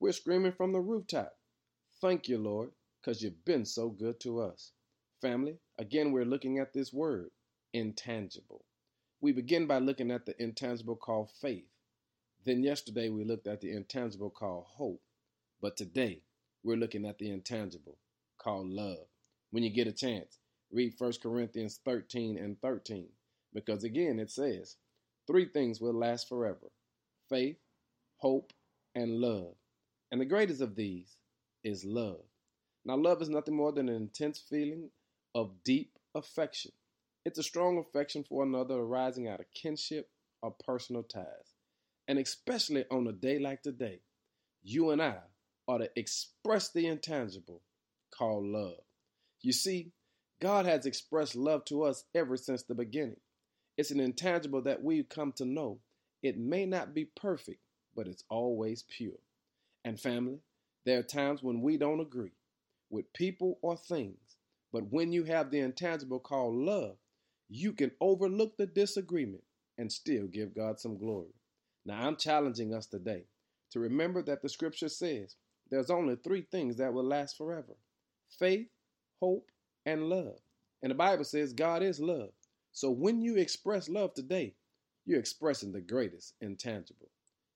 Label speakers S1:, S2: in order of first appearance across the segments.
S1: We're screaming from the rooftop. Thank you, Lord, because you've been so good to us. Family, again, we're looking at this word, intangible. We begin by looking at the intangible called faith. Then yesterday we looked at the intangible called hope. But today we're looking at the intangible called love. When you get a chance, read 1 Corinthians 13 and 13. Because again, it says, three things will last forever faith, hope, and love. And the greatest of these is love. Now, love is nothing more than an intense feeling of deep affection. It's a strong affection for another arising out of kinship or personal ties. And especially on a day like today, you and I ought to express the intangible called love. You see, God has expressed love to us ever since the beginning. It's an intangible that we've come to know. It may not be perfect, but it's always pure. And family, there are times when we don't agree with people or things, but when you have the intangible called love, you can overlook the disagreement and still give God some glory. Now, I'm challenging us today to remember that the scripture says there's only three things that will last forever faith, hope, and love. And the Bible says God is love. So when you express love today, you're expressing the greatest intangible.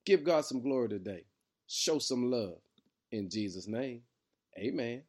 S1: Give God some glory today. Show some love. In Jesus' name, amen.